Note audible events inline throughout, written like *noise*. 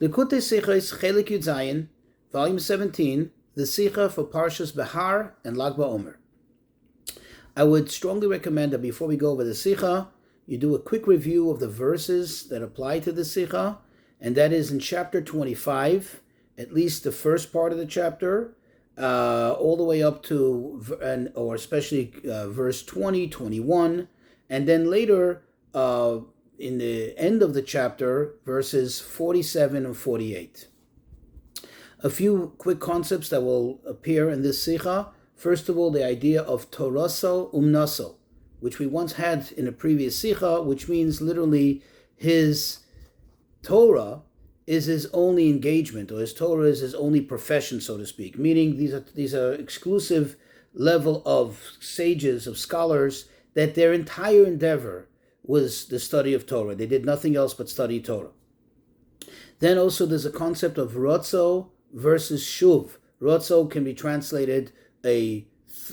Likutei Sicha is Chelek Yud Zayin, volume 17, the Sicha for Parshas Behar and Lag BaOmer. I would strongly recommend that before we go over the Sicha, you do a quick review of the verses that apply to the Sicha, and that is in chapter 25, at least the first part of the chapter, uh, all the way up to, and or especially uh, verse 20, 21, and then later uh, in the end of the chapter, verses 47 and 48. A few quick concepts that will appear in this Sikha. First of all, the idea of Toraso Umnaso, which we once had in a previous Sikha, which means literally his Torah is his only engagement, or his Torah is his only profession, so to speak. Meaning these are these are exclusive level of sages, of scholars, that their entire endeavor was the study of Torah. They did nothing else but study Torah. Then also there's a concept of Rotzo versus Shuv. Rotzo can be translated a th-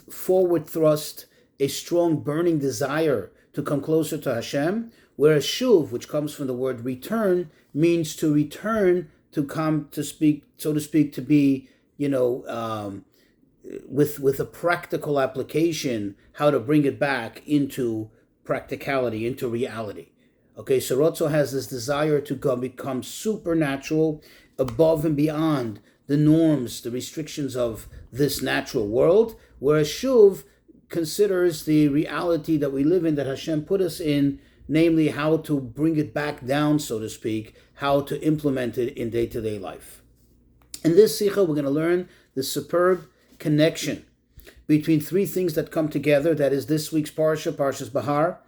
forward thrust, a strong burning desire to come closer to Hashem, whereas Shuv, which comes from the word return, means to return to come to speak, so to speak, to be, you know, um, with with a practical application, how to bring it back into practicality, into reality. Okay, so Rotzo has this desire to go, become supernatural, above and beyond the norms, the restrictions of this natural world, whereas Shuv considers the reality that we live in, that Hashem put us in, namely how to bring it back down, so to speak, how to implement it in day to day life. In this Sikha, we're going to learn the superb connection between three things that come together. That is this week's Parsha, Parshas Bahar,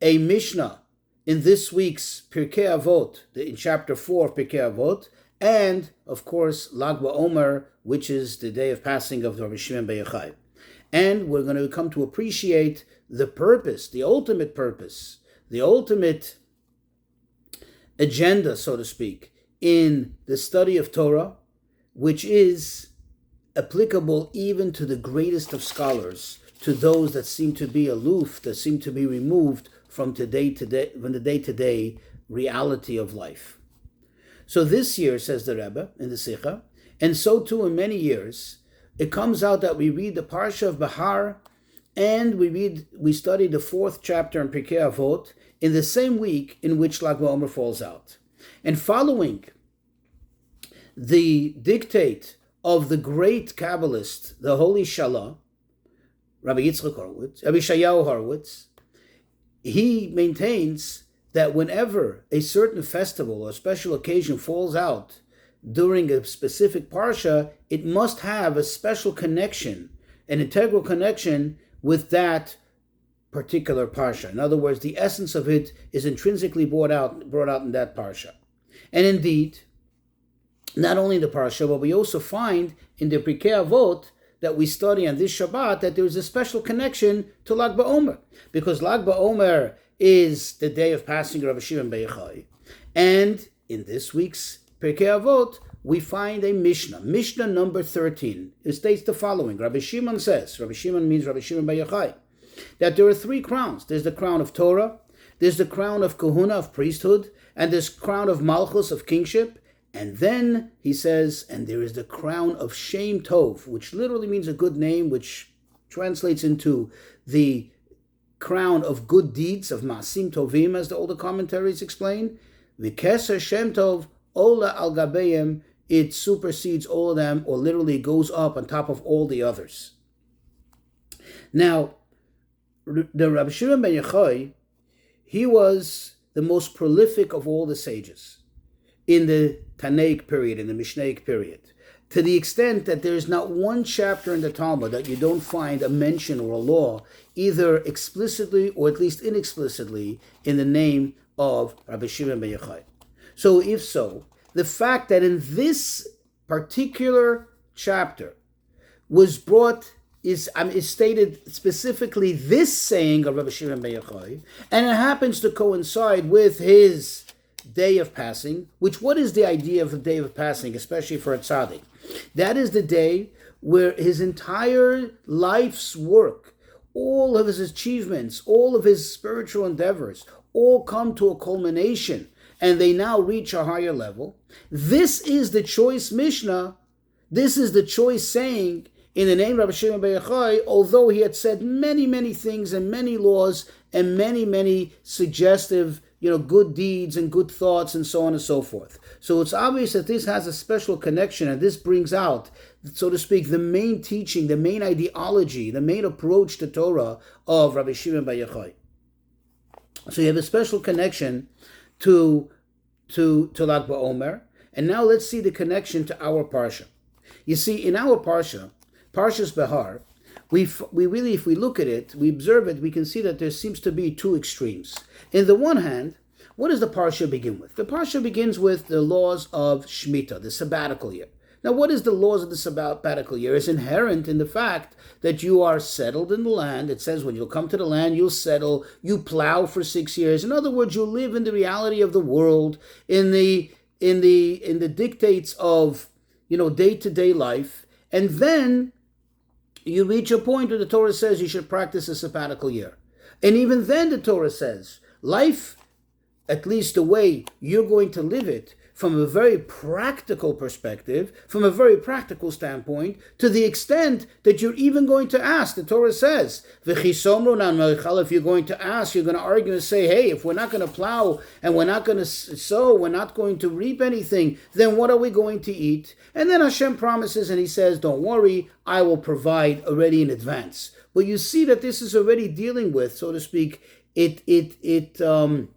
a Mishnah in this week's Pirkei Avot, in chapter 4 of Pirkei Avot, and of course Lag BaOmer, which is the day of passing of Rabbi Shimon Yochai. And we're going to come to appreciate the purpose, the ultimate purpose, the ultimate agenda, so to speak, in the study of Torah, which is applicable even to the greatest of scholars, to those that seem to be aloof, that seem to be removed from today to day, from the day to day reality of life. So this year, says the Rebbe in the Sikha, and so too in many years, it comes out that we read the Parsha of Bahar and we read, we study the fourth chapter in Pirkei Avot in the same week in which Lag BaOmer falls out. And following the dictate of the great Kabbalist, the Holy Shelah, Rabbi Yitzchak Horowitz, Rabbi Yeshayahu Horowitz, he maintains that whenever a certain festival or special occasion falls out during a specific parsha, it must have a special connection, an integral connection with that particular parsha. In other words, the essence of it is intrinsically brought out, brought out in that parsha. And indeed, not only in the parsha, but we also find in the Pirkei Avot that we study on this Shabbat that there is a special connection to Lag BaOmer, because Lag BaOmer is the day of passing Rabbi Shimon Bar Yochai, and in this week's Pirkei Avot we find a Mishnah, Mishnah number thirteen. It states the following: Rabbi Shimon says, Rabbi Shimon means Rabbi Shimon Bar Yochai, that there are three crowns. There's the crown of Torah, there's the crown of Kahuna of priesthood, and there's crown of Malchus of kingship, and then he says, and there is the crown of Shem Tov, which literally means a good name, which translates into the crown of good deeds, of Masim Tovim, as the older commentaries explain. The Vikeser Shem Tov, Ola al Gabeim, it supersedes all of them, or literally goes up on top of all the others. Now, the Rabbi Shimon ben Yochai, he was the most prolific of all the sages in the Tanaic period, in the Mishnaic period, to the extent that there is not one chapter in the Talmud that you don't find a mention or a law, either explicitly or at least inexplicitly, in the name of Rabbi Shimon ben Yochai. So, if so, the fact that in this particular chapter was brought is, um, is stated specifically this saying of Rabbi Shimon ben Yochai, and it happens to coincide with his day of passing, which what is the idea of the day of passing, especially for a tzaddik? That is the day where his entire life's work, all of his achievements, all of his spiritual endeavors, all come to a culmination. and they now reach a higher level. This is the choice Mishnah. This is the choice saying in the name of Rabbi Shimon Yochai, although he had said many, many things and many laws and many, many suggestive, you know, good deeds and good thoughts and so on and so forth. So it's obvious that this has a special connection and this brings out, so to speak, the main teaching, the main ideology, the main approach to Torah of Rabbi Shimon Bar Yochai. So you have a special connection to to to Lag BaOmer. And now let's see the connection to our parsha. You see, in our parsha, Parshas Behar, we we really, if we look at it, we observe it, we can see that there seems to be two extremes. In the one hand, what does the parsha begin with? The parsha begins with the laws of Shemitah, the sabbatical year. Now, what is the laws of the sabbatical year? It's inherent in the fact that you are settled in the land. It says when you'll come to the land, you'll settle, you plow for six years. In other words, you live in the reality of the world, in the in the in the dictates of you know day-to-day life, and then you reach a point where the Torah says you should practice a sabbatical year. And even then the Torah says life, at least the way you're going to live it, from a very practical perspective, from a very practical standpoint, to the extent that you're even going to ask. The Torah says, if you're going to ask, you're going to argue and say, hey, if we're not going to plow and we're not going to sow, we're not going to reap anything, then what are we going to eat? And then Hashem promises and he says, don't worry, I will provide already in advance. But you see that this is already dealing with, so to speak, it, it, it, um,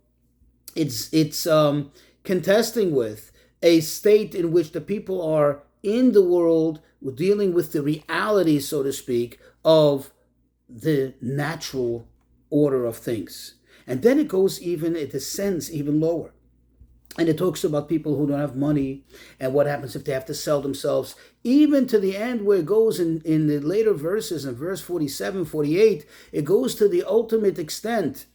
it's, it's, um, contesting with a state in which the people are in the world dealing with the reality, so to speak, of the natural order of things. And then it goes even, it descends even lower. And it talks about people who don't have money and what happens if they have to sell themselves, even to the end where it goes in, in the later verses, in verse 47, 48, it goes to the ultimate extent,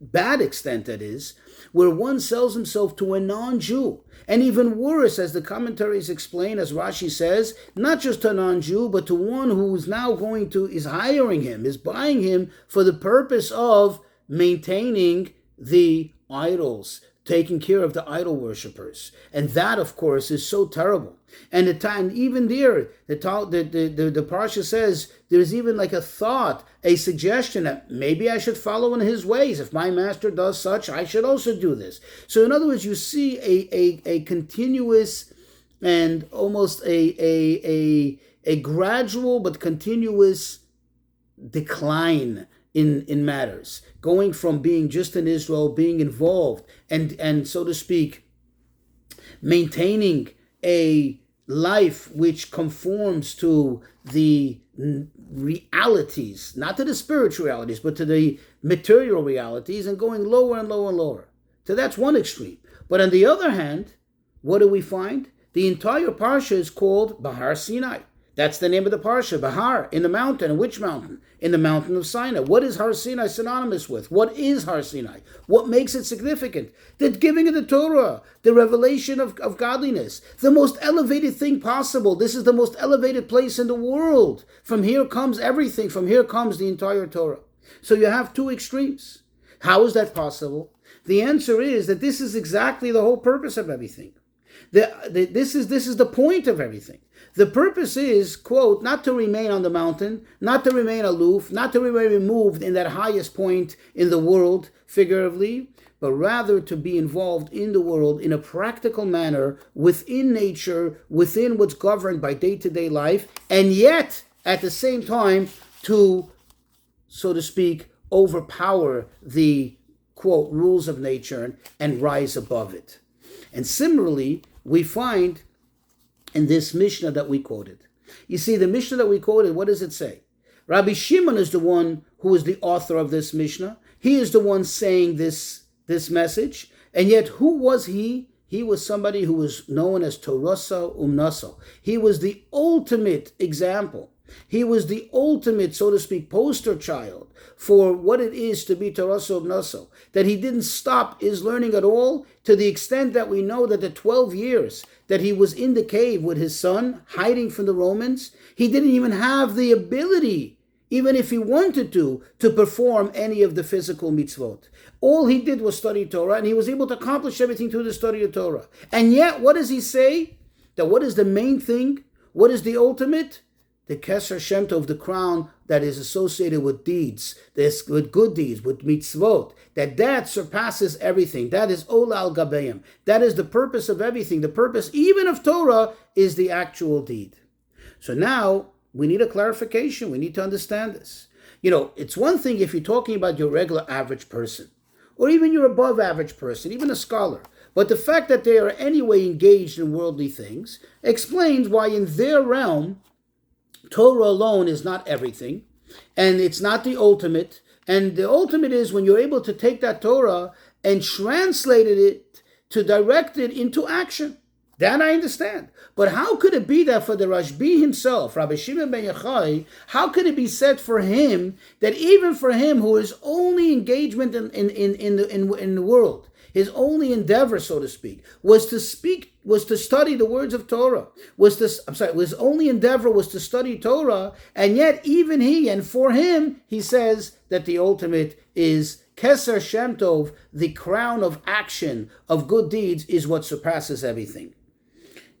bad extent that is, where one sells himself to a non Jew. And even worse, as the commentaries explain, as Rashi says, not just to a non Jew, but to one who is now going to, is hiring him, is buying him for the purpose of maintaining the idols, taking care of the idol worshippers. And that, of course, is so terrible. And the time, even there, the, the, the, the, the Parsha says there's even like a thought, a suggestion that maybe I should follow in his ways. If my master does such, I should also do this. So, in other words, you see a, a, a continuous and almost a, a, a, a gradual but continuous decline in in matters going from being just in israel being involved and and so to speak maintaining a life which conforms to the realities not to the spiritual realities but to the material realities and going lower and lower and lower. So that's one extreme. But on the other hand what do we find? The entire parsha is called bahar sinai that's the name of the parsha, Bahar, in the mountain. which mountain? In the mountain of Sinai. What is Har Sinai synonymous with? What is Har Sinai? What makes it significant? The giving of the Torah, the revelation of, of godliness, the most elevated thing possible. This is the most elevated place in the world. From here comes everything. From here comes the entire Torah. So you have two extremes. How is that possible? The answer is that this is exactly the whole purpose of everything. The, the, this is this is the point of everything. The purpose is, quote, not to remain on the mountain, not to remain aloof, not to remain removed in that highest point in the world, figuratively, but rather to be involved in the world in a practical manner, within nature, within what's governed by day to day life, and yet at the same time to, so to speak, overpower the, quote, rules of nature and rise above it. And similarly, we find in this Mishnah that we quoted. You see, the Mishnah that we quoted, what does it say? Rabbi Shimon is the one who is the author of this Mishnah. He is the one saying this, this message. And yet, who was he? He was somebody who was known as Toraso Umnaso. He was the ultimate example. He was the ultimate, so to speak, poster child for what it is to be Taraso Naso. That he didn't stop his learning at all to the extent that we know that the 12 years that he was in the cave with his son, hiding from the Romans, he didn't even have the ability even if he wanted to, to perform any of the physical mitzvot. All he did was study Torah, and he was able to accomplish everything through the study of Torah. And yet, what does he say? That what is the main thing? What is the ultimate? The Keser Shem Tov, the crown that is associated with deeds, this, with good deeds, with mitzvot, that that surpasses everything. That is Ola al Gabeim. That is the purpose of everything. The purpose, even of Torah, is the actual deed. So now we need a clarification. We need to understand this. You know, it's one thing if you're talking about your regular average person, or even your above average person, even a scholar. But the fact that they are anyway engaged in worldly things explains why, in their realm, Torah alone is not everything, and it's not the ultimate. And the ultimate is when you're able to take that Torah and translate it to direct it into action. That I understand. But how could it be that for the Rashbi himself, Rabbi Shimon ben Yochai, how could it be said for him that even for him who is only engagement in, in, in, in, the, in, in the world, his only endeavor, so to speak, was to speak, was to study the words of Torah, was to, I'm sorry, his only endeavor was to study Torah, and yet even he, and for him, he says that the ultimate is Keser Shem Tov, the crown of action, of good deeds, is what surpasses everything.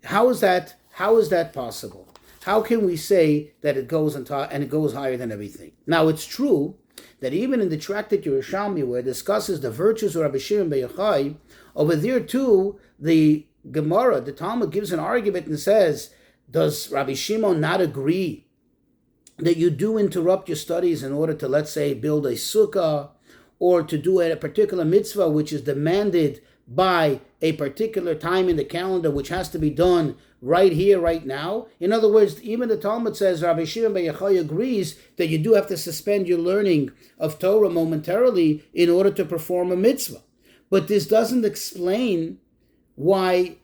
How is that? How is that possible? How can we say that it goes and it goes higher than everything? Now it's true that even in the tractate Yerushalmi, where it discusses the virtues of Rabbi Shimon Yochai, over there too, the Gemara, the Talmud gives an argument and says, does Rabbi Shimon not agree that you do interrupt your studies in order to, let's say, build a sukkah or to do a particular mitzvah which is demanded by a particular time in the calendar, which has to be done right here, right now. In other words, even the Talmud says, Rabbi Shimon ben Yochai agrees that you do have to suspend your learning of Torah momentarily in order to perform a mitzvah. But this doesn't explain why,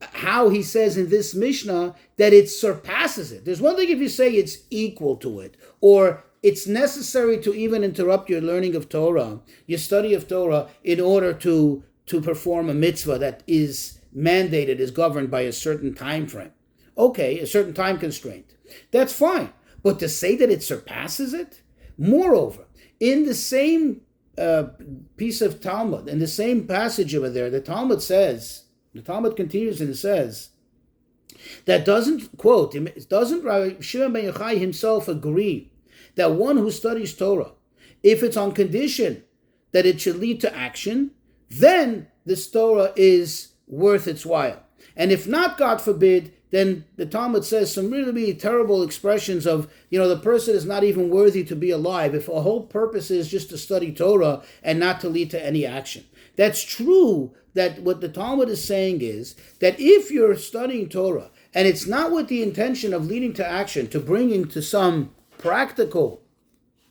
how he says in this Mishnah that it surpasses it. There's one thing if you say it's equal to it, or it's necessary to even interrupt your learning of Torah, your study of Torah, in order to to perform a mitzvah that is mandated, is governed by a certain time frame. Okay, a certain time constraint. That's fine. But to say that it surpasses it? Moreover, in the same uh, piece of Talmud, in the same passage over there, the Talmud says, the Talmud continues and it says, that doesn't, quote, doesn't Rabbi Shimon ben Yochai himself agree that one who studies Torah, if it's on condition that it should lead to action, then this Torah is worth its while. And if not, God forbid, then the Talmud says some really really terrible expressions of, you know, the person is not even worthy to be alive if a whole purpose is just to study Torah and not to lead to any action. That's true that what the Talmud is saying is that if you're studying Torah and it's not with the intention of leading to action, to bringing to some practical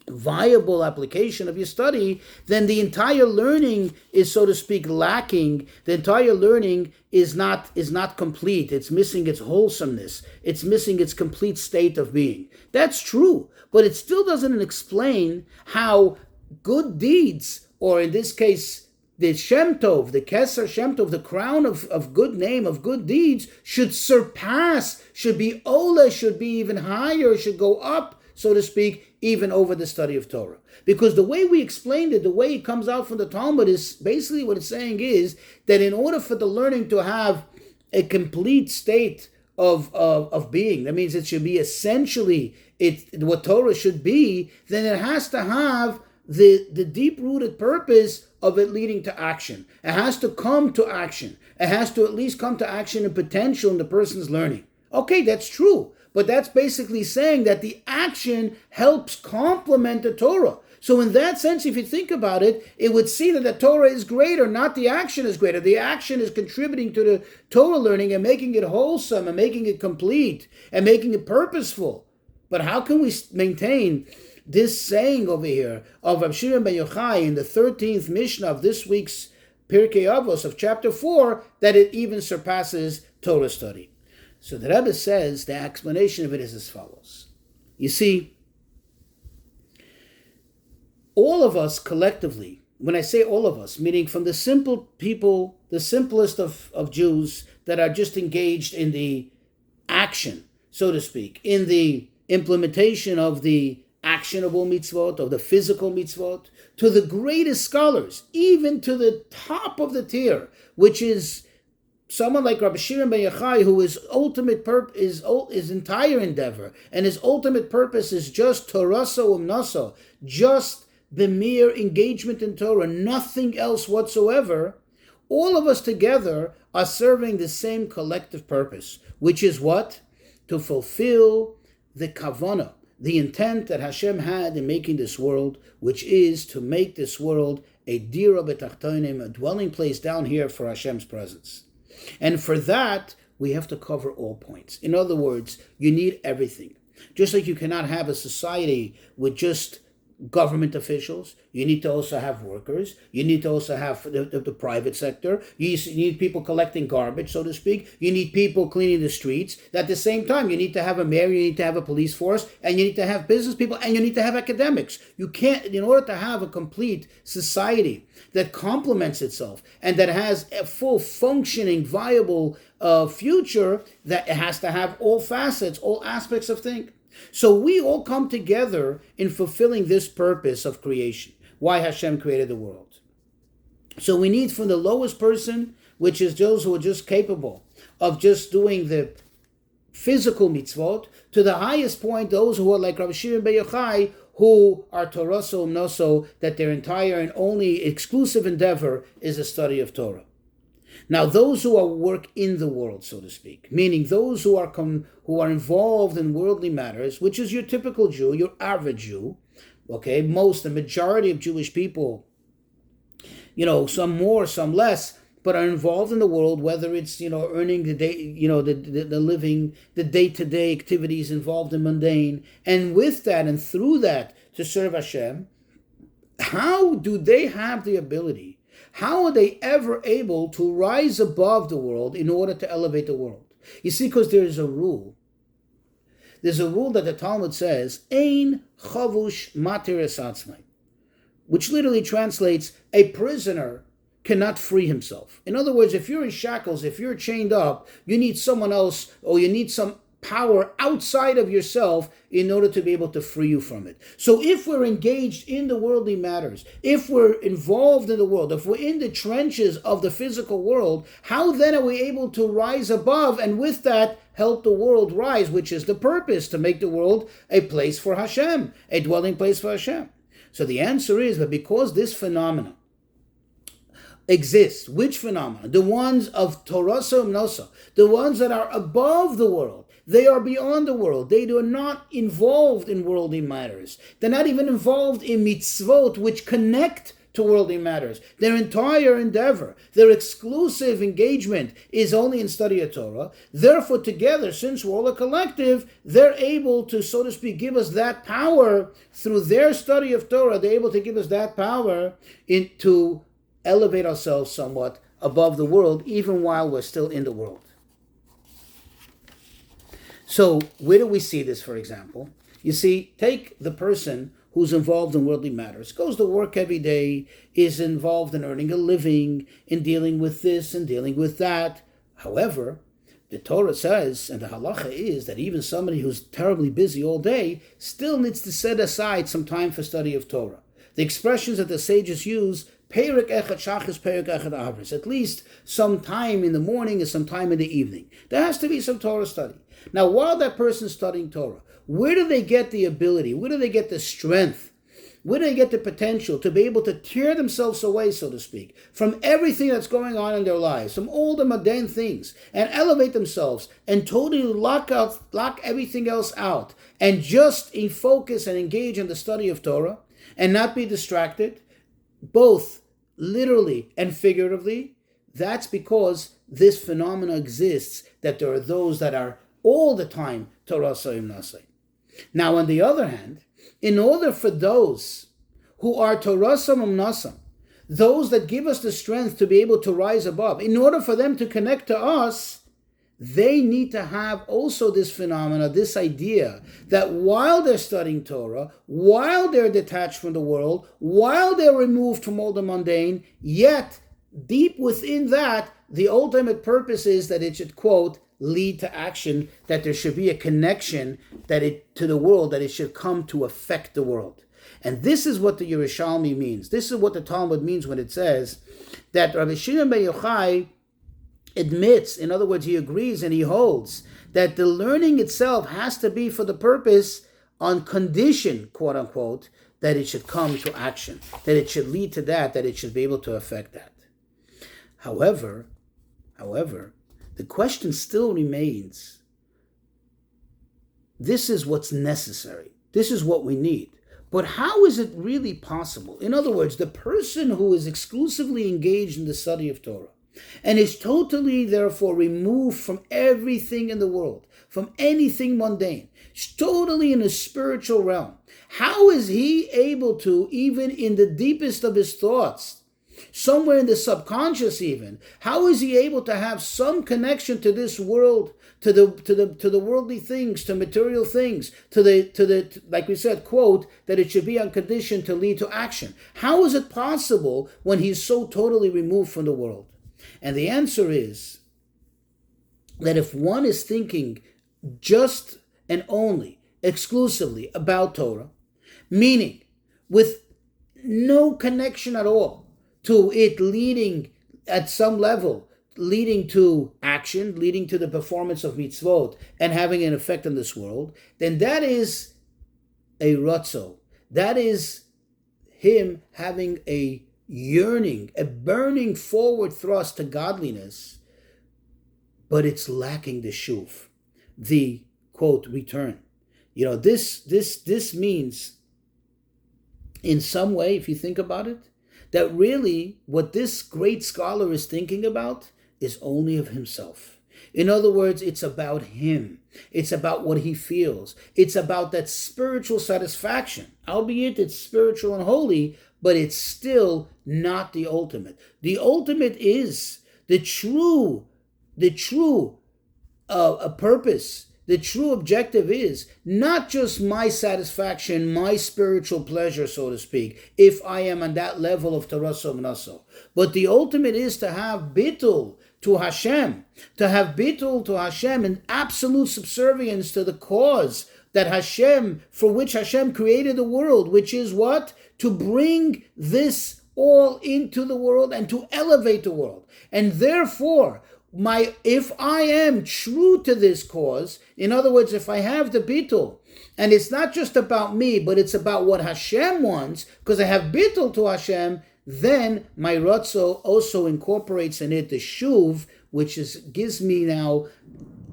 viable application of your study, then the entire learning is, so to speak, lacking. The entire learning is not is not complete. It's missing its wholesomeness. It's missing its complete state of being. That's true, but it still doesn't explain how good deeds, or in this case, the Shem Tov, the Keser Shem Tov, the crown of, of good name, of good deeds, should surpass, should be Ola, should be even higher, should go up so to speak, even over the study of Torah. Because the way we explained it, the way it comes out from the Talmud is basically what it's saying is that in order for the learning to have a complete state of, of, of being, that means it should be essentially it what Torah should be, then it has to have the, the deep rooted purpose of it leading to action. It has to come to action. It has to at least come to action and potential in the person's learning. Okay, that's true. But that's basically saying that the action helps complement the Torah. So, in that sense, if you think about it, it would see that the Torah is greater, not the action is greater. The action is contributing to the Torah learning and making it wholesome and making it complete and making it purposeful. But how can we maintain this saying over here of Rav Shimon ben Yochai in the 13th Mishnah of this week's Pirkei Avos of chapter 4 that it even surpasses Torah study? So the Rebbe says the explanation of it is as follows. You see, all of us collectively, when I say all of us, meaning from the simple people, the simplest of, of Jews that are just engaged in the action, so to speak, in the implementation of the actionable mitzvot, of the physical mitzvot, to the greatest scholars, even to the top of the tier, which is someone like Rabbi Shimon Ben Yochai, who his ultimate purpose is his entire endeavor and his ultimate purpose is just Toraso umnaso, just the mere engagement in Torah, nothing else whatsoever. All of us together are serving the same collective purpose, which is what? To fulfill the kavana, the intent that Hashem had in making this world, which is to make this world a dira betachtonim, a dwelling place down here for Hashem's presence. And for that, we have to cover all points. In other words, you need everything. Just like you cannot have a society with just government officials. You need to also have workers. You need to also have the, the, the, private sector. You need people collecting garbage, so to speak. You need people cleaning the streets. At the same time, you need to have a mayor, you need to have a police force, and you need to have business people, and you need to have academics. You can't, in order to have a complete society that complements itself and that has a full functioning, viable uh, future, that it has to have all facets, all aspects of things. So we all come together in fulfilling this purpose of creation, why Hashem created the world. So we need from the lowest person, which is those who are just capable of just doing the physical mitzvot, to the highest point, those who are like Rabbi Shimon Ben Yochai, who are Toraso Noso, that their entire and only exclusive endeavor is the study of Torah. Now, those who are work in the world, so to speak, meaning those who are com- who are involved in worldly matters, which is your typical Jew, your average Jew, okay, most the majority of Jewish people, you know, some more, some less, but are involved in the world, whether it's you know earning the day, you know, the the, the living, the day to day activities involved in mundane, and with that and through that to serve Hashem. How do they have the ability? How are they ever able to rise above the world in order to elevate the world? You see, because there is a rule. There's a rule that the Talmud says, Ein chavush matir which literally translates, a prisoner cannot free himself. In other words, if you're in shackles, if you're chained up, you need someone else or you need some power outside of yourself in order to be able to free you from it. So if we're engaged in the worldly matters, if we're involved in the world, if we're in the trenches of the physical world, how then are we able to rise above and with that help the world rise, which is the purpose to make the world a place for Hashem, a dwelling place for Hashem? So the answer is that because this phenomenon exists, which phenomena? The ones of Torah Nosa, the ones that are above the world, they are beyond the world. They are not involved in worldly matters. They're not even involved in mitzvot, which connect to worldly matters. Their entire endeavor, their exclusive engagement is only in study of Torah. Therefore, together, since we're all a collective, they're able to, so to speak, give us that power through their study of Torah. They're able to give us that power in, to elevate ourselves somewhat above the world, even while we're still in the world. So, where do we see this, for example? You see, take the person who's involved in worldly matters, goes to work every day, is involved in earning a living, in dealing with this and dealing with that. However, the Torah says, and the halacha is, that even somebody who's terribly busy all day still needs to set aside some time for study of Torah. The expressions that the sages use, Perik echad shachis, perik echad arvis, at least some time in the morning and some time in the evening. There has to be some Torah study. Now, while that person's studying Torah, where do they get the ability? Where do they get the strength? Where do they get the potential to be able to tear themselves away, so to speak, from everything that's going on in their lives, from all the mundane things, and elevate themselves and totally lock out, lock everything else out, and just in focus and engage in the study of Torah, and not be distracted, both literally and figuratively? That's because this phenomena exists that there are those that are all the time Torah Soim Nasai. Now, on the other hand, in order for those who are Torasam Umnasam, those that give us the strength to be able to rise above, in order for them to connect to us, they need to have also this phenomena, this idea that while they're studying Torah, while they're detached from the world, while they're removed from all the mundane, yet deep within that, the ultimate purpose is that it should, quote, lead to action, that there should be a connection that it to the world, that it should come to affect the world. And this is what the Yerushalmi means. This is what the Talmud means when it says that Rabbi Shimon Ben Yochai admits, in other words, he agrees and he holds that the learning itself has to be for the purpose on condition, quote unquote, that it should come to action, that it should lead to that, that it should be able to affect that. However, however, the question still remains this is what's necessary. This is what we need. But how is it really possible? In other words, the person who is exclusively engaged in the study of Torah and is totally, therefore, removed from everything in the world, from anything mundane, is totally in a spiritual realm. How is he able to, even in the deepest of his thoughts, somewhere in the subconscious even how is he able to have some connection to this world to the to the to the worldly things to material things to the to the like we said quote that it should be on condition to lead to action? How is it possible when he's so totally removed from the world? And the answer is that if one is thinking just and only exclusively about torah meaning with no connection at all to it leading at some level, leading to action, leading to the performance of mitzvot, and having an effect on this world, then that is a rotzo. That is him having a yearning, a burning forward thrust to godliness, but it's lacking the shuv, the quote return. You know, this this this means in some way, if you think about it, that really what this great scholar is thinking about is only of himself. In other words, it's about him. It's about what he feels. It's about that spiritual satisfaction, albeit it's spiritual and holy, but it's still not the ultimate. The ultimate is the true, the true uh, a purpose the true objective is not just my satisfaction, my spiritual pleasure, so to speak, if I am on that level of Toraso Umnaso. But the ultimate is to have bittul to Hashem, to have bittul to Hashem and absolute subservience to the cause that Hashem, for which Hashem created the world, which is what? To bring this all into the world and to elevate the world. And therefore, my if I am true to this cause, in other words, if I have the bittul, and it's not just about me, but it's about what Hashem wants, because I have bittul to Hashem, then my rotzo also incorporates in it the shuv, which is gives me now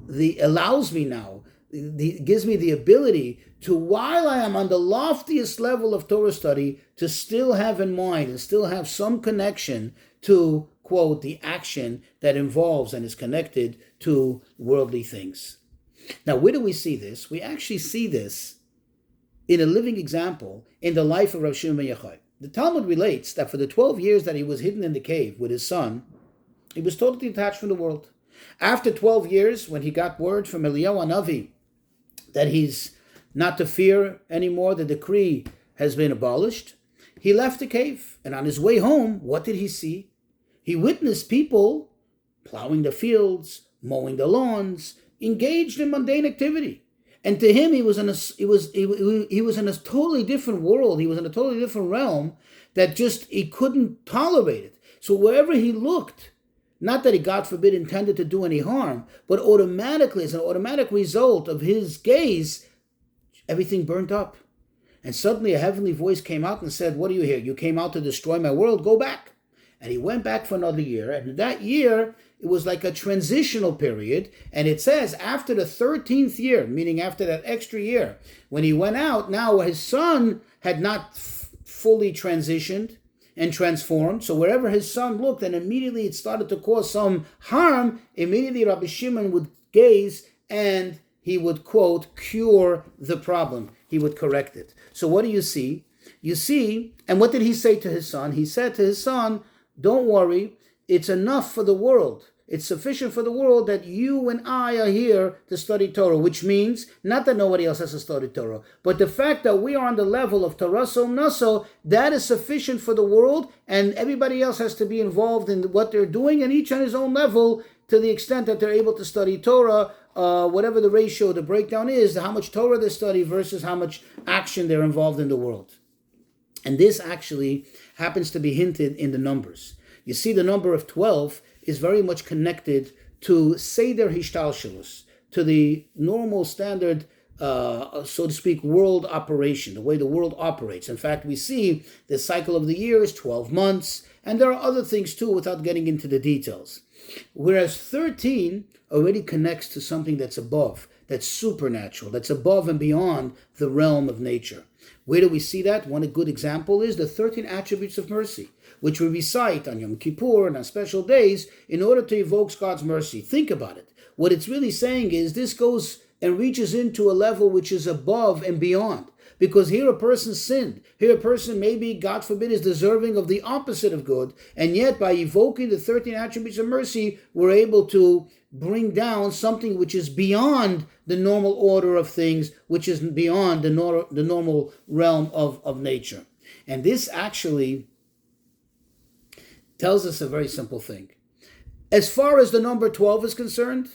the allows me now the, gives me the ability to while I am on the loftiest level of Torah study to still have in mind and still have some connection to quote, the action that involves and is connected to worldly things. Now, where do we see this? We actually see this in a living example in the life of Rav Shimon Yochai. The Talmud relates that for the 12 years that he was hidden in the cave with his son, he was totally detached from the world. After 12 years, when he got word from Eliyahu Navi that he's not to fear anymore, the decree has been abolished, he left the cave. And on his way home, what did he see? He witnessed people plowing the fields, mowing the lawns, engaged in mundane activity. And to him, he was in a he was he, he was in a totally different world. He was in a totally different realm that just he couldn't tolerate it. So wherever he looked, not that he, God forbid, intended to do any harm, but automatically, as an automatic result of his gaze, everything burnt up. And suddenly a heavenly voice came out and said, What are you here? You came out to destroy my world? Go back. And he went back for another year. And that year, it was like a transitional period. And it says after the 13th year, meaning after that extra year, when he went out, now his son had not f- fully transitioned and transformed. So wherever his son looked, and immediately it started to cause some harm, immediately Rabbi Shimon would gaze and he would, quote, cure the problem. He would correct it. So what do you see? You see, and what did he say to his son? He said to his son, don't worry, it's enough for the world. It's sufficient for the world that you and I are here to study Torah, which means not that nobody else has to study Torah, but the fact that we are on the level of Torah so naso, that is sufficient for the world, and everybody else has to be involved in what they're doing, and each on his own level to the extent that they're able to study Torah, uh, whatever the ratio, the breakdown is, how much Torah they study versus how much action they're involved in the world. And this actually happens to be hinted in the numbers. You see, the number of 12 is very much connected to Seder Hishtalshalus, to the normal standard, uh, so to speak, world operation, the way the world operates. In fact, we see the cycle of the year is 12 months, and there are other things too without getting into the details. Whereas 13 already connects to something that's above, that's supernatural, that's above and beyond the realm of nature. Where do we see that? One good example is the 13 attributes of mercy, which we recite on Yom Kippur and on special days in order to evoke God's mercy. Think about it. What it's really saying is this goes and reaches into a level which is above and beyond. Because here a person sinned. Here a person maybe, God forbid, is deserving of the opposite of good. And yet, by evoking the 13 attributes of mercy, we're able to bring down something which is beyond the normal order of things, which is beyond the, nor- the normal realm of, of nature. And this actually tells us a very simple thing. As far as the number 12 is concerned,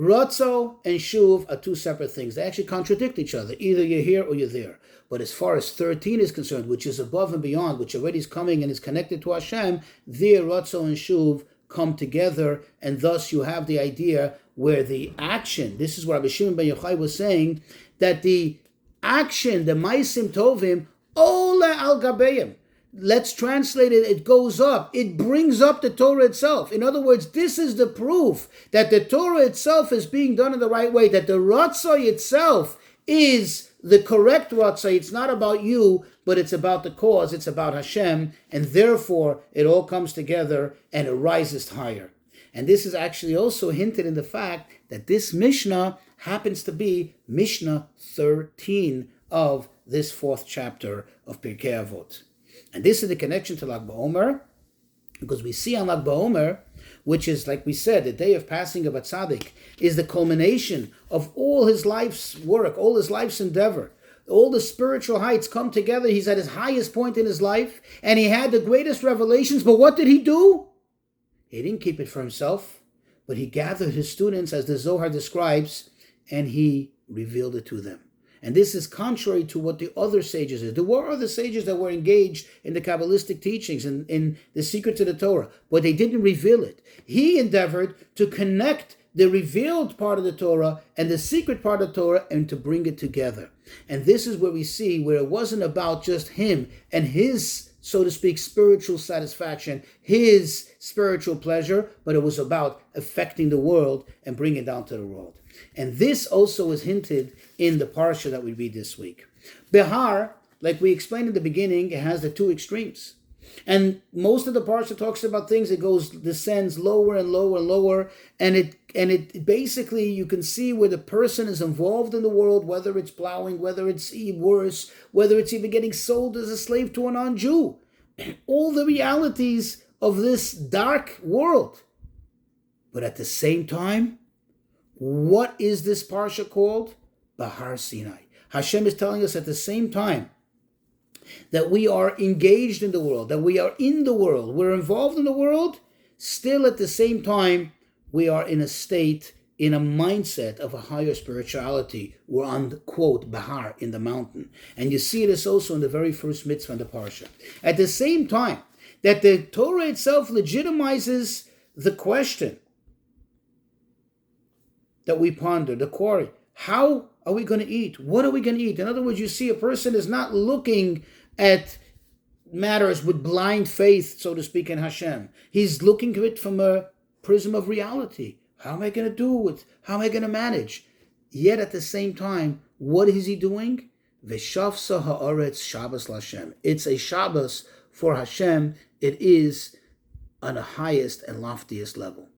Ratzo and Shuv are two separate things. They actually contradict each other. Either you're here or you're there. But as far as 13 is concerned, which is above and beyond, which already is coming and is connected to Hashem, there Ratzo and Shuv come together, and thus you have the idea where the action, this is what Rabbi Shimon ben Yochai was saying, that the action, the Maisim Tovim, Ola al Gabeim, let's translate it, it goes up. It brings up the Torah itself. In other words, this is the proof that the Torah itself is being done in the right way, that the Ratzah itself is the correct Ratzah. It's not about you, but it's about the cause, it's about Hashem, and therefore it all comes together and it rises higher. And this is actually also hinted in the fact that this Mishnah happens to be Mishnah 13 of this fourth chapter of Pirkei Avot. And this is the connection to Lag BaOmer, because we see on Lag BaOmer, which is, like we said, the day of passing of a tzaddik, is the culmination of all his life's work, all his life's endeavor. All the spiritual heights come together. He's at his highest point in his life, and he had the greatest revelations. But what did he do? He didn't keep it for himself, but he gathered his students, as the Zohar describes, and he revealed it to them. And this is contrary to what the other sages did. There were other sages that were engaged in the Kabbalistic teachings and in the secret to the Torah, but they didn't reveal it. He endeavored to connect the revealed part of the Torah and the secret part of the Torah and to bring it together. And this is where we see where it wasn't about just him and his, so to speak, spiritual satisfaction, his spiritual pleasure, but it was about affecting the world and bringing it down to the world. And this also was hinted in the parsha that we read this week. Behar, like we explained in the beginning, has the two extremes. And most of the parsha talks about things it goes descends lower and lower and lower, and it and it basically you can see where the person is involved in the world, whether it's plowing, whether it's worse, whether it's even getting sold as a slave to a non-Jew, *clears throat* all the realities of this dark world. But at the same time, what is this parsha called? Bahar Sinai. Hashem is telling us at the same time that we are engaged in the world, that we are in the world, we're involved in the world, still at the same time, we are in a state, in a mindset of a higher spirituality. We're on, quote, Bahar, in the mountain. And you see this also in the very first mitzvah in the Parsha. At the same time, that the Torah itself legitimizes the question that we ponder, the quarry. How are we going to eat? What are we going to eat? In other words, you see a person is not looking at matters with blind faith, so to speak, in Hashem. He's looking at it from a prism of reality. How am I going to do it? How am I going to manage? Yet at the same time, what is he doing? Veshavsa haaretz Shabbos Hashem. It's a Shabbos for Hashem. It is on the highest and loftiest level.